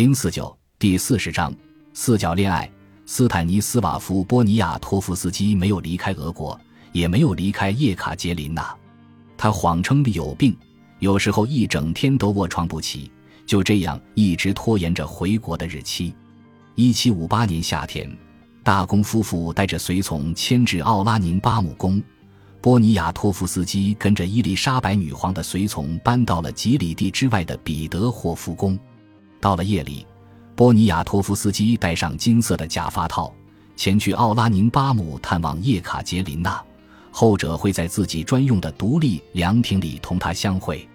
零四九第四十章四角恋爱。斯坦尼斯瓦夫·波尼亚托夫斯基没有离开俄国，也没有离开叶卡捷琳娜。他谎称有病，有时候一整天都卧床不起，就这样一直拖延着回国的日期。一七五八年夏天，大公夫妇带着随从迁至奥拉宁巴姆宫，波尼亚托夫斯基跟着伊丽莎白女皇的随从搬到了几里地之外的彼得霍夫宫。到了夜里。波尼亚托夫斯基戴上金色的假发套，前去奥拉宁巴姆探望叶卡捷琳娜。后者会在自己专用的独立凉亭里同他相会。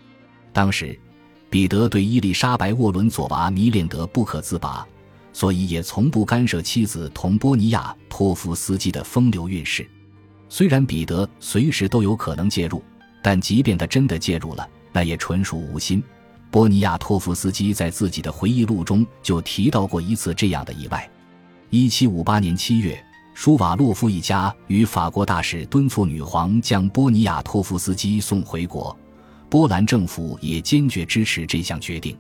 当时，彼得对伊丽莎白·沃伦佐娃迷恋得不可自拔，所以也从不干涉妻子同波尼亚托夫斯基的风流韵事。虽然彼得随时都有可能介入，但即便他真的介入了，那也纯属无心。波尼亚托夫斯基在自己的回忆录中就提到过一次这样的意外。一七五八年七月，舒瓦洛夫一家与法国大使敦促女皇将波尼亚托夫斯基送回国，波兰政府也坚决支持这项决定。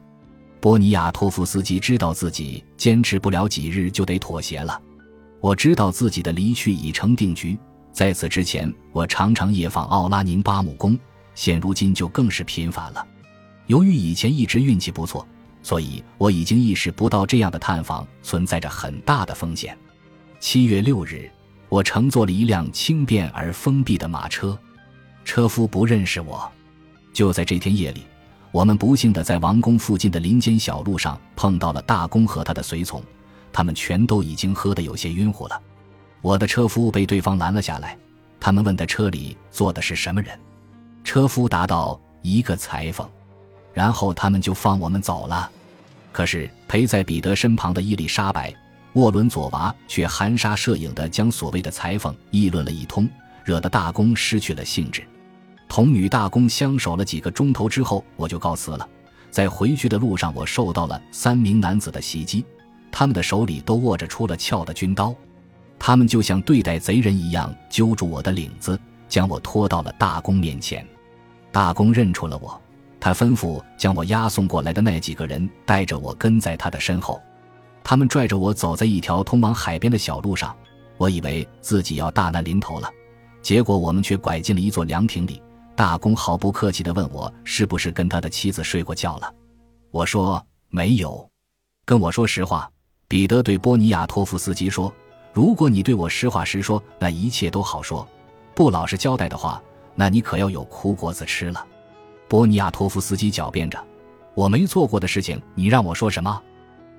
波尼亚托夫斯基知道自己坚持不了几日就得妥协了。我知道自己的离去已成定局，在此之前，我常常夜访奥拉宁巴姆宫，现如今就更是频繁了。由于以前一直运气不错，所以我已经意识不到这样的探访存在着很大的风险。七月六日，我乘坐了一辆轻便而封闭的马车，车夫不认识我。就在这天夜里，我们不幸的在王宫附近的林间小路上碰到了大公和他的随从，他们全都已经喝得有些晕乎了。我的车夫被对方拦了下来，他们问他车里坐的是什么人，车夫答道：“一个裁缝。”然后他们就放我们走了，可是陪在彼得身旁的伊丽莎白·沃伦佐娃却含沙射影地将所谓的裁缝议论了一通，惹得大公失去了兴致。同女大公相守了几个钟头之后，我就告辞了。在回去的路上，我受到了三名男子的袭击，他们的手里都握着出了鞘的军刀，他们就像对待贼人一样揪住我的领子，将我拖到了大公面前。大公认出了我。他吩咐将我押送过来的那几个人带着我跟在他的身后，他们拽着我走在一条通往海边的小路上。我以为自己要大难临头了，结果我们却拐进了一座凉亭里。大公毫不客气地问我是不是跟他的妻子睡过觉了。我说没有。跟我说实话，彼得对波尼亚托夫斯基说：“如果你对我实话实说，那一切都好说；不老实交代的话，那你可要有苦果子吃了。”波尼亚托夫斯基狡辩着：“我没做过的事情，你让我说什么？”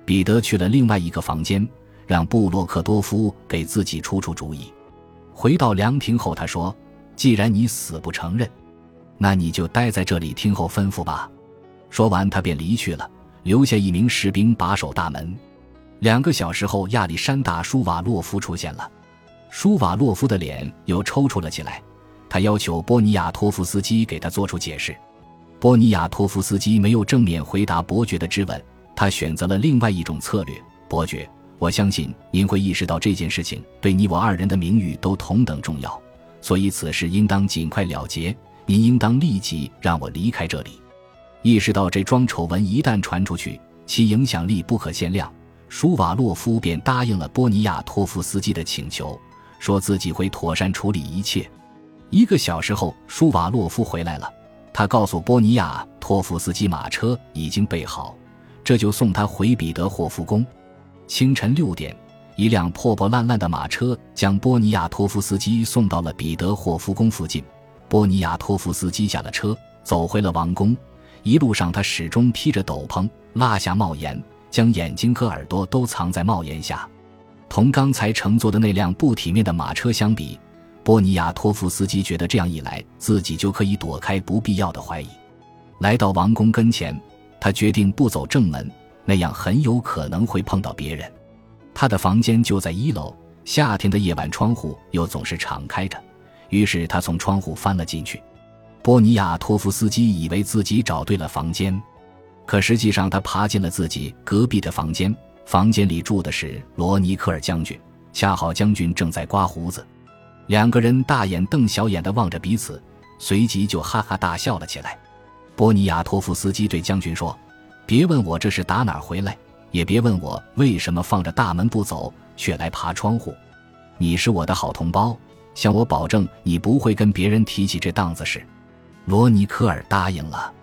彼得去了另外一个房间，让布洛克多夫给自己出出主意。回到凉亭后，他说：“既然你死不承认，那你就待在这里听候吩咐吧。”说完，他便离去了，留下一名士兵把守大门。两个小时后，亚历山大·舒瓦洛夫出现了。舒瓦洛夫的脸又抽搐了起来，他要求波尼亚托夫斯基给他做出解释。波尼亚托夫斯基没有正面回答伯爵的质问，他选择了另外一种策略。伯爵，我相信您会意识到这件事情对你我二人的名誉都同等重要，所以此事应当尽快了结。您应当立即让我离开这里。意识到这桩丑闻一旦传出去，其影响力不可限量，舒瓦洛夫便答应了波尼亚托夫斯基的请求，说自己会妥善处理一切。一个小时后，舒瓦洛夫回来了。他告诉波尼亚托夫斯基，马车已经备好，这就送他回彼得霍夫宫。清晨六点，一辆破破烂烂的马车将波尼亚托夫斯基送到了彼得霍夫宫附近。波尼亚托夫斯基下了车，走回了王宫。一路上，他始终披着斗篷，拉下帽檐，将眼睛和耳朵都藏在帽檐下。同刚才乘坐的那辆不体面的马车相比，波尼亚托夫斯基觉得这样一来，自己就可以躲开不必要的怀疑。来到王宫跟前，他决定不走正门，那样很有可能会碰到别人。他的房间就在一楼，夏天的夜晚窗户又总是敞开着，于是他从窗户翻了进去。波尼亚托夫斯基以为自己找对了房间，可实际上他爬进了自己隔壁的房间。房间里住的是罗尼克尔将军，恰好将军正在刮胡子。两个人大眼瞪小眼地望着彼此，随即就哈哈大笑了起来。波尼亚托夫斯基对将军说：“别问我这是打哪儿回来，也别问我为什么放着大门不走，却来爬窗户。你是我的好同胞，向我保证，你不会跟别人提起这档子事。罗尼科尔答应了。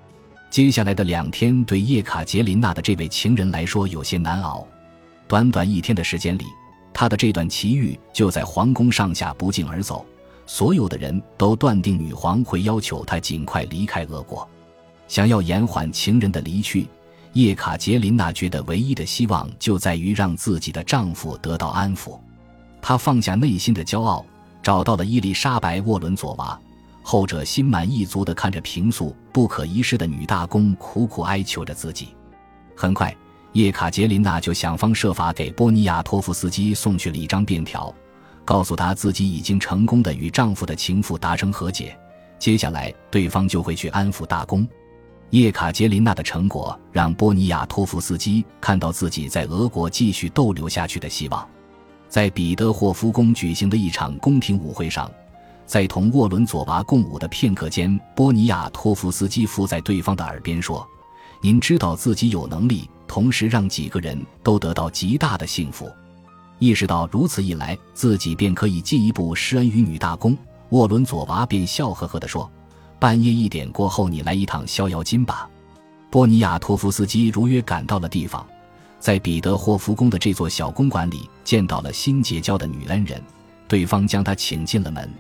接下来的两天对叶卡捷琳娜的这位情人来说有些难熬。短短一天的时间里，他的这段奇遇就在皇宫上下不胫而走。所有的人都断定女皇会要求他尽快离开俄国。想要延缓情人的离去，叶卡捷琳娜觉得唯一的希望就在于让自己的丈夫得到安抚。她放下内心的骄傲，找到了伊丽莎白·沃伦佐娃。后者心满意足地看着平素不可一世的女大公，苦苦哀求着自己。很快，叶卡捷琳娜就想方设法给波尼亚托夫斯基送去了一张便条，告诉他自己已经成功的与丈夫的情妇达成和解，接下来对方就会去安抚大公。叶卡捷琳娜的成果让波尼亚托夫斯基看到自己在俄国继续逗留下去的希望。在彼得霍夫宫举行的一场宫廷舞会上。在同沃伦佐娃共舞的片刻间，波尼亚托夫斯基附在对方的耳边说：“您知道自己有能力，同时让几个人都得到极大的幸福。意识到如此一来，自己便可以进一步施恩于女大公。”沃伦佐娃便笑呵呵地说：“半夜一点过后，你来一趟逍遥津吧。”波尼亚托夫斯基如约赶到了地方，在彼得霍夫宫的这座小公馆里见到了新结交的女恩人，对方将他请进了门。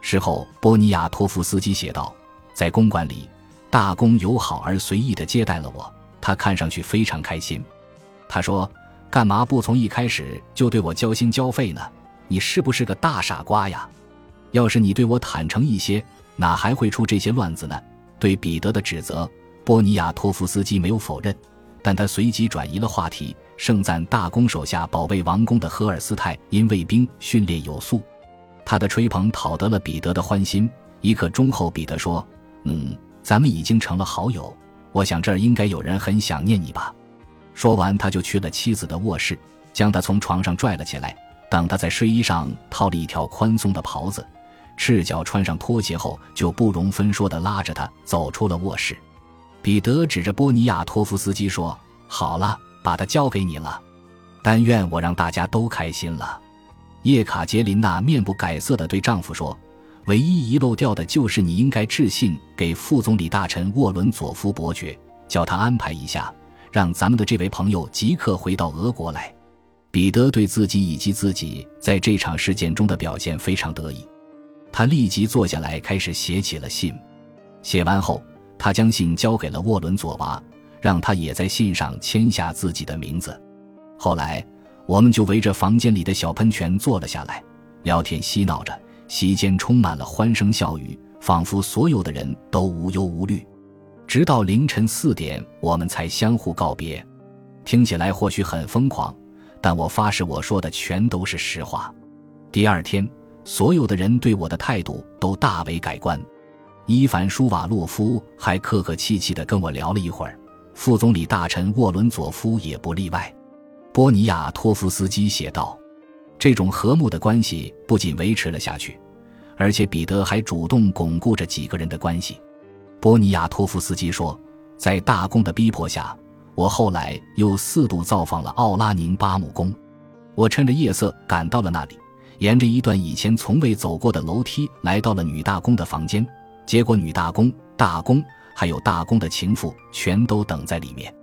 事后，波尼亚托夫斯基写道：“在公馆里，大公友好而随意地接待了我，他看上去非常开心。他说：‘干嘛不从一开始就对我交心交肺呢？你是不是个大傻瓜呀？要是你对我坦诚一些，哪还会出这些乱子呢？’对彼得的指责，波尼亚托夫斯基没有否认，但他随即转移了话题，盛赞大公手下保卫王宫的赫尔斯泰因卫兵训练有素。”他的吹捧讨得了彼得的欢心。一刻钟后，彼得说：“嗯，咱们已经成了好友。我想这儿应该有人很想念你吧。”说完，他就去了妻子的卧室，将她从床上拽了起来。等他在睡衣上套了一条宽松的袍子，赤脚穿上拖鞋后，就不容分说地拉着他走出了卧室。彼得指着波尼亚托夫斯基说：“好了，把他交给你了。但愿我让大家都开心了。”叶卡捷琳娜面不改色地对丈夫说：“唯一遗漏掉的就是你应该致信给副总理大臣沃伦佐夫伯爵，叫他安排一下，让咱们的这位朋友即刻回到俄国来。”彼得对自己以及自己在这场事件中的表现非常得意，他立即坐下来开始写起了信。写完后，他将信交给了沃伦佐娃，让他也在信上签下自己的名字。后来。我们就围着房间里的小喷泉坐了下来，聊天嬉闹着，席间充满了欢声笑语，仿佛所有的人都无忧无虑。直到凌晨四点，我们才相互告别。听起来或许很疯狂，但我发誓我说的全都是实话。第二天，所有的人对我的态度都大为改观。伊凡舒瓦洛夫还客客气气地跟我聊了一会儿，副总理大臣沃伦佐夫也不例外。波尼亚托夫斯基写道：“这种和睦的关系不仅维持了下去，而且彼得还主动巩固着几个人的关系。”波尼亚托夫斯基说：“在大公的逼迫下，我后来又四度造访了奥拉宁巴姆宫。我趁着夜色赶到了那里，沿着一段以前从未走过的楼梯来到了女大公的房间。结果，女大公、大公还有大公的情妇全都等在里面。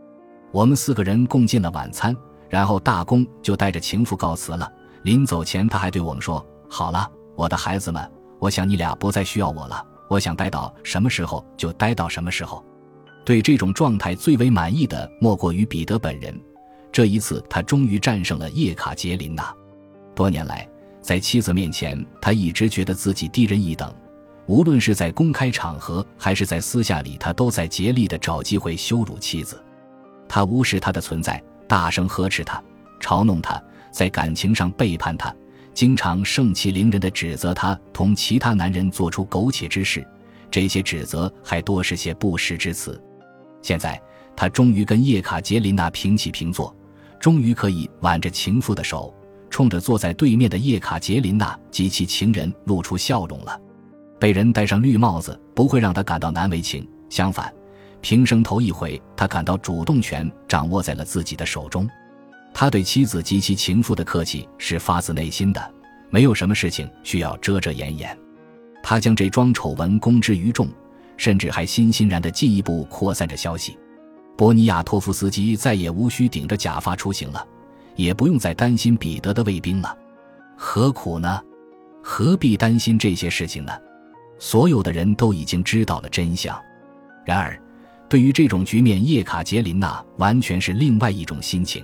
我们四个人共进了晚餐。”然后大公就带着情妇告辞了。临走前，他还对我们说：“好了，我的孩子们，我想你俩不再需要我了。我想待到什么时候就待到什么时候。”对这种状态最为满意的莫过于彼得本人。这一次，他终于战胜了叶卡捷琳娜。多年来，在妻子面前，他一直觉得自己低人一等。无论是在公开场合还是在私下里，他都在竭力地找机会羞辱妻子。他无视她的存在。大声呵斥他，嘲弄他，在感情上背叛他，经常盛气凌人地指责他同其他男人做出苟且之事。这些指责还多是些不实之词。现在他终于跟叶卡捷琳娜平起平坐，终于可以挽着情妇的手，冲着坐在对面的叶卡捷琳娜及其情人露出笑容了。被人戴上绿帽子不会让他感到难为情，相反。平生头一回，他感到主动权掌握在了自己的手中。他对妻子及其情妇的客气是发自内心的，没有什么事情需要遮遮掩掩。他将这桩丑闻公之于众，甚至还欣欣然地进一步扩散着消息。波尼亚托夫斯基再也无需顶着假发出行了，也不用再担心彼得的卫兵了。何苦呢？何必担心这些事情呢？所有的人都已经知道了真相。然而，对于这种局面，叶卡捷琳娜完全是另外一种心情。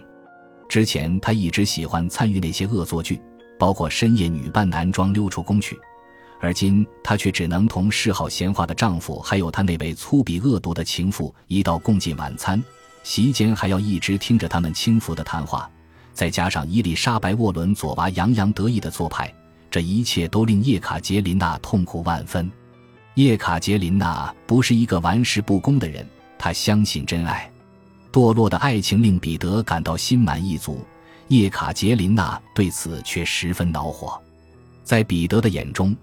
之前，她一直喜欢参与那些恶作剧，包括深夜女扮男装溜出宫去；而今，她却只能同嗜好闲话的丈夫，还有她那位粗鄙恶毒的情妇一道共进晚餐，席间还要一直听着他们轻浮的谈话，再加上伊丽莎白·沃伦佐娃洋洋得意的做派。这一切都令叶卡捷琳娜痛苦万分。叶卡捷琳娜不是一个玩世不恭的人，她相信真爱。堕落的爱情令彼得感到心满意足，叶卡捷琳娜对此却十分恼火。在彼得的眼中，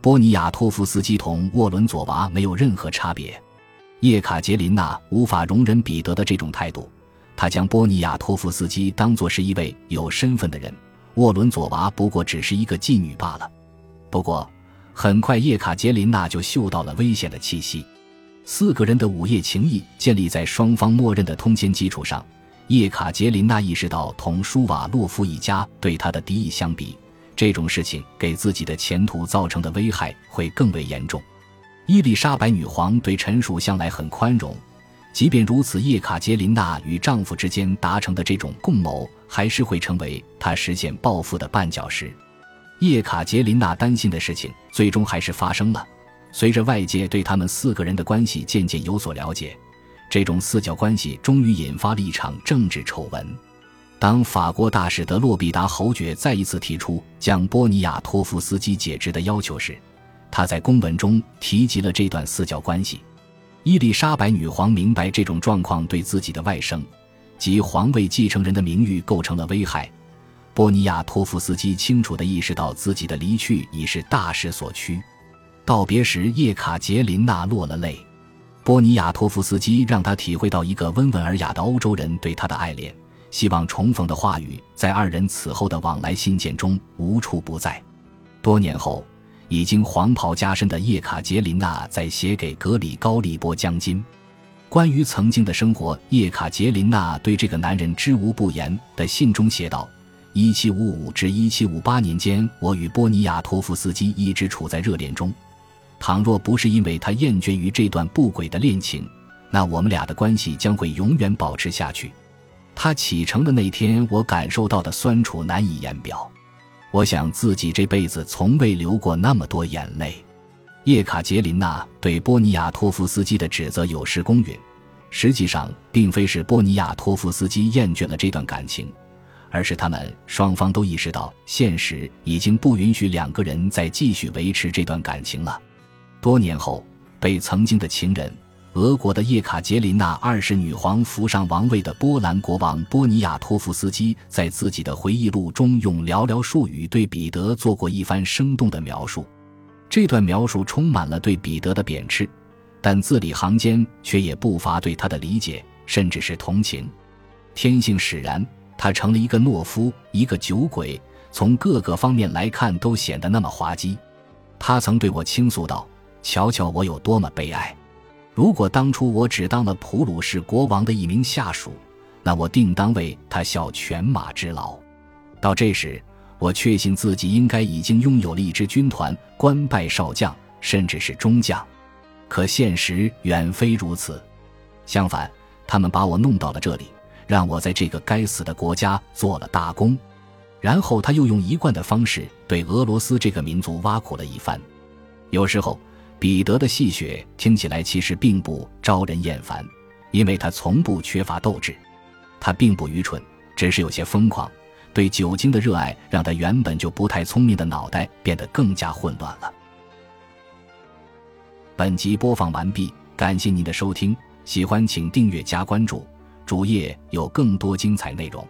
波尼亚托夫斯基同沃伦佐娃没有任何差别。叶卡捷琳娜无法容忍彼得的这种态度，她将波尼亚托夫斯基当作是一位有身份的人。沃伦佐娃不过只是一个妓女罢了。不过，很快叶卡捷琳娜就嗅到了危险的气息。四个人的午夜情谊建立在双方默认的通奸基础上。叶卡捷琳娜意识到，同舒瓦洛夫一家对她的敌意相比，这种事情给自己的前途造成的危害会更为严重。伊丽莎白女皇对臣属向来很宽容。即便如此，叶卡捷琳娜与丈夫之间达成的这种共谋，还是会成为她实现报复的绊脚石。叶卡捷琳娜担心的事情，最终还是发生了。随着外界对他们四个人的关系渐渐有所了解，这种四角关系终于引发了一场政治丑闻。当法国大使德洛必达侯爵再一次提出将波尼亚托夫斯基解职的要求时，他在公文中提及了这段四角关系。伊丽莎白女皇明白这种状况对自己的外甥及皇位继承人的名誉构成了危害。波尼亚托夫斯基清楚地意识到自己的离去已是大势所趋。道别时，叶卡捷琳娜落了泪。波尼亚托夫斯基让他体会到一个温文尔雅的欧洲人对他的爱恋，希望重逢的话语在二人此后的往来信件中无处不在。多年后。已经黄袍加身的叶卡捷琳娜在写给格里高利波将军关于曾经的生活，叶卡捷琳娜对这个男人知无不言的信中写道：“一七五五至一七五八年间，我与波尼亚托夫斯基一直处在热恋中。倘若不是因为他厌倦于这段不轨的恋情，那我们俩的关系将会永远保持下去。他启程的那天，我感受到的酸楚难以言表。”我想自己这辈子从未流过那么多眼泪。叶卡捷琳娜对波尼亚托夫斯基的指责有失公允，实际上并非是波尼亚托夫斯基厌倦了这段感情，而是他们双方都意识到现实已经不允许两个人再继续维持这段感情了。多年后，被曾经的情人。俄国的叶卡捷琳娜二世女皇扶上王位的波兰国王波尼亚托夫斯基，在自己的回忆录中用寥寥数语对彼得做过一番生动的描述。这段描述充满了对彼得的贬斥，但字里行间却也不乏对他的理解，甚至是同情。天性使然，他成了一个懦夫，一个酒鬼，从各个方面来看都显得那么滑稽。他曾对我倾诉道：“瞧瞧我有多么悲哀。”如果当初我只当了普鲁士国王的一名下属，那我定当为他效犬马之劳。到这时，我确信自己应该已经拥有了一支军团，官拜少将，甚至是中将。可现实远非如此，相反，他们把我弄到了这里，让我在这个该死的国家做了大功。然后他又用一贯的方式对俄罗斯这个民族挖苦了一番。有时候。彼得的戏谑听起来其实并不招人厌烦，因为他从不缺乏斗志。他并不愚蠢，只是有些疯狂。对酒精的热爱让他原本就不太聪明的脑袋变得更加混乱了。本集播放完毕，感谢您的收听，喜欢请订阅加关注，主页有更多精彩内容。